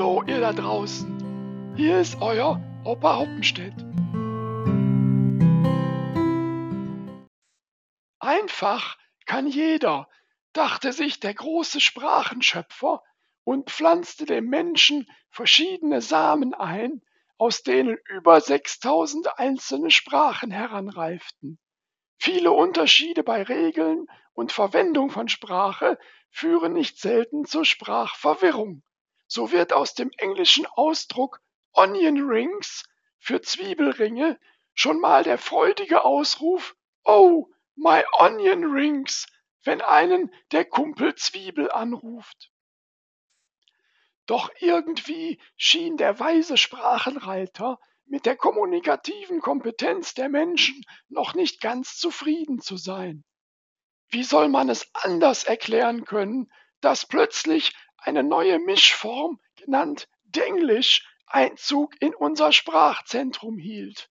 Hallo ihr da draußen. Hier ist euer Opa Hoppenstedt. Einfach kann jeder, dachte sich der große Sprachenschöpfer und pflanzte dem Menschen verschiedene Samen ein, aus denen über 6000 einzelne Sprachen heranreiften. Viele Unterschiede bei Regeln und Verwendung von Sprache führen nicht selten zur Sprachverwirrung. So wird aus dem englischen Ausdruck Onion Rings für Zwiebelringe schon mal der freudige Ausruf Oh, my onion rings, wenn einen der Kumpel Zwiebel anruft. Doch irgendwie schien der weise Sprachenreiter mit der kommunikativen Kompetenz der Menschen noch nicht ganz zufrieden zu sein. Wie soll man es anders erklären können, dass plötzlich eine neue Mischform, genannt Denglisch, Einzug in unser Sprachzentrum hielt?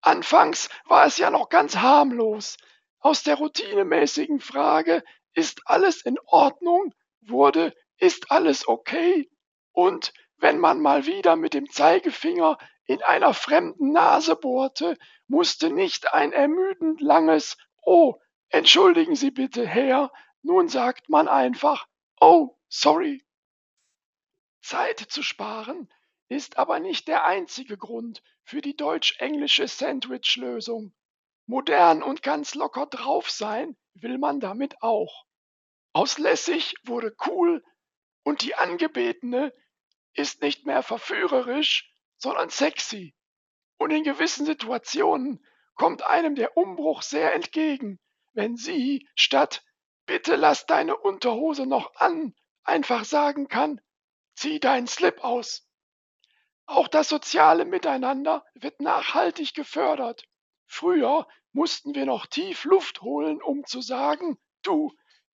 Anfangs war es ja noch ganz harmlos. Aus der routinemäßigen Frage ist alles in Ordnung wurde ist alles okay und wenn man mal wieder mit dem Zeigefinger in einer fremden Nase bohrte, musste nicht ein ermüdend langes Oh, entschuldigen Sie bitte, Herr, nun sagt man einfach Oh, sorry. Zeit zu sparen ist aber nicht der einzige Grund für die deutsch-englische Sandwich-Lösung. Modern und ganz locker drauf sein will man damit auch. Aus lässig wurde cool und die Angebetene ist nicht mehr verführerisch, sondern sexy. Und in gewissen Situationen kommt einem der Umbruch sehr entgegen, wenn sie statt Bitte lass deine Unterhose noch an einfach sagen kann, zieh deinen Slip aus. Auch das soziale Miteinander wird nachhaltig gefördert. Früher mussten wir noch tief Luft holen, um zu sagen, du,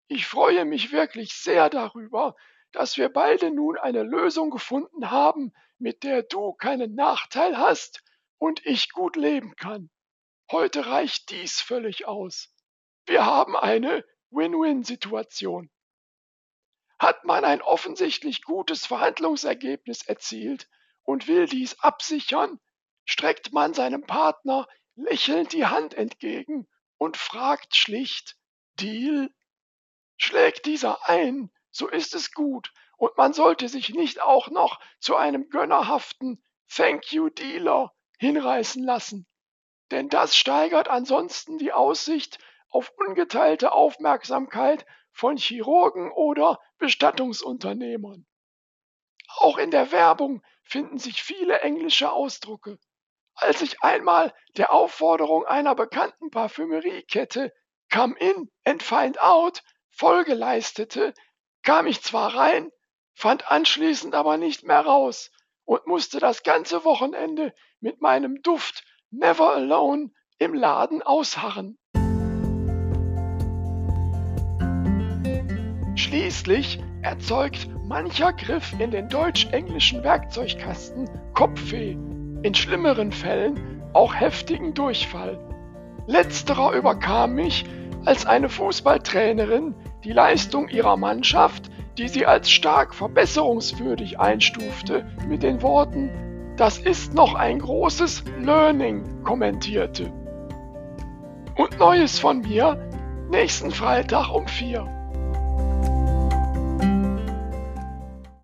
ich freue mich wirklich sehr darüber, dass wir beide nun eine Lösung gefunden haben, mit der du keinen Nachteil hast und ich gut leben kann. Heute reicht dies völlig aus. Wir haben eine Win-Win-Situation. Hat man ein offensichtlich gutes Verhandlungsergebnis erzielt und will dies absichern, streckt man seinem Partner lächelnd die Hand entgegen und fragt schlicht Deal? Schlägt dieser ein, so ist es gut, und man sollte sich nicht auch noch zu einem gönnerhaften Thank you Dealer hinreißen lassen, denn das steigert ansonsten die Aussicht auf ungeteilte Aufmerksamkeit von Chirurgen oder Bestattungsunternehmern. Auch in der Werbung finden sich viele englische Ausdrücke. Als ich einmal der Aufforderung einer bekannten Parfümeriekette Come in and find out Folge leistete, kam ich zwar rein, fand anschließend aber nicht mehr raus und musste das ganze Wochenende mit meinem Duft Never Alone im Laden ausharren. Schließlich erzeugt mancher Griff in den deutsch-englischen Werkzeugkasten Kopfweh, in schlimmeren Fällen auch heftigen Durchfall. Letzterer überkam mich, als eine Fußballtrainerin die Leistung ihrer Mannschaft, die sie als stark verbesserungswürdig einstufte, mit den Worten Das ist noch ein großes Learning kommentierte. Und Neues von mir nächsten Freitag um vier.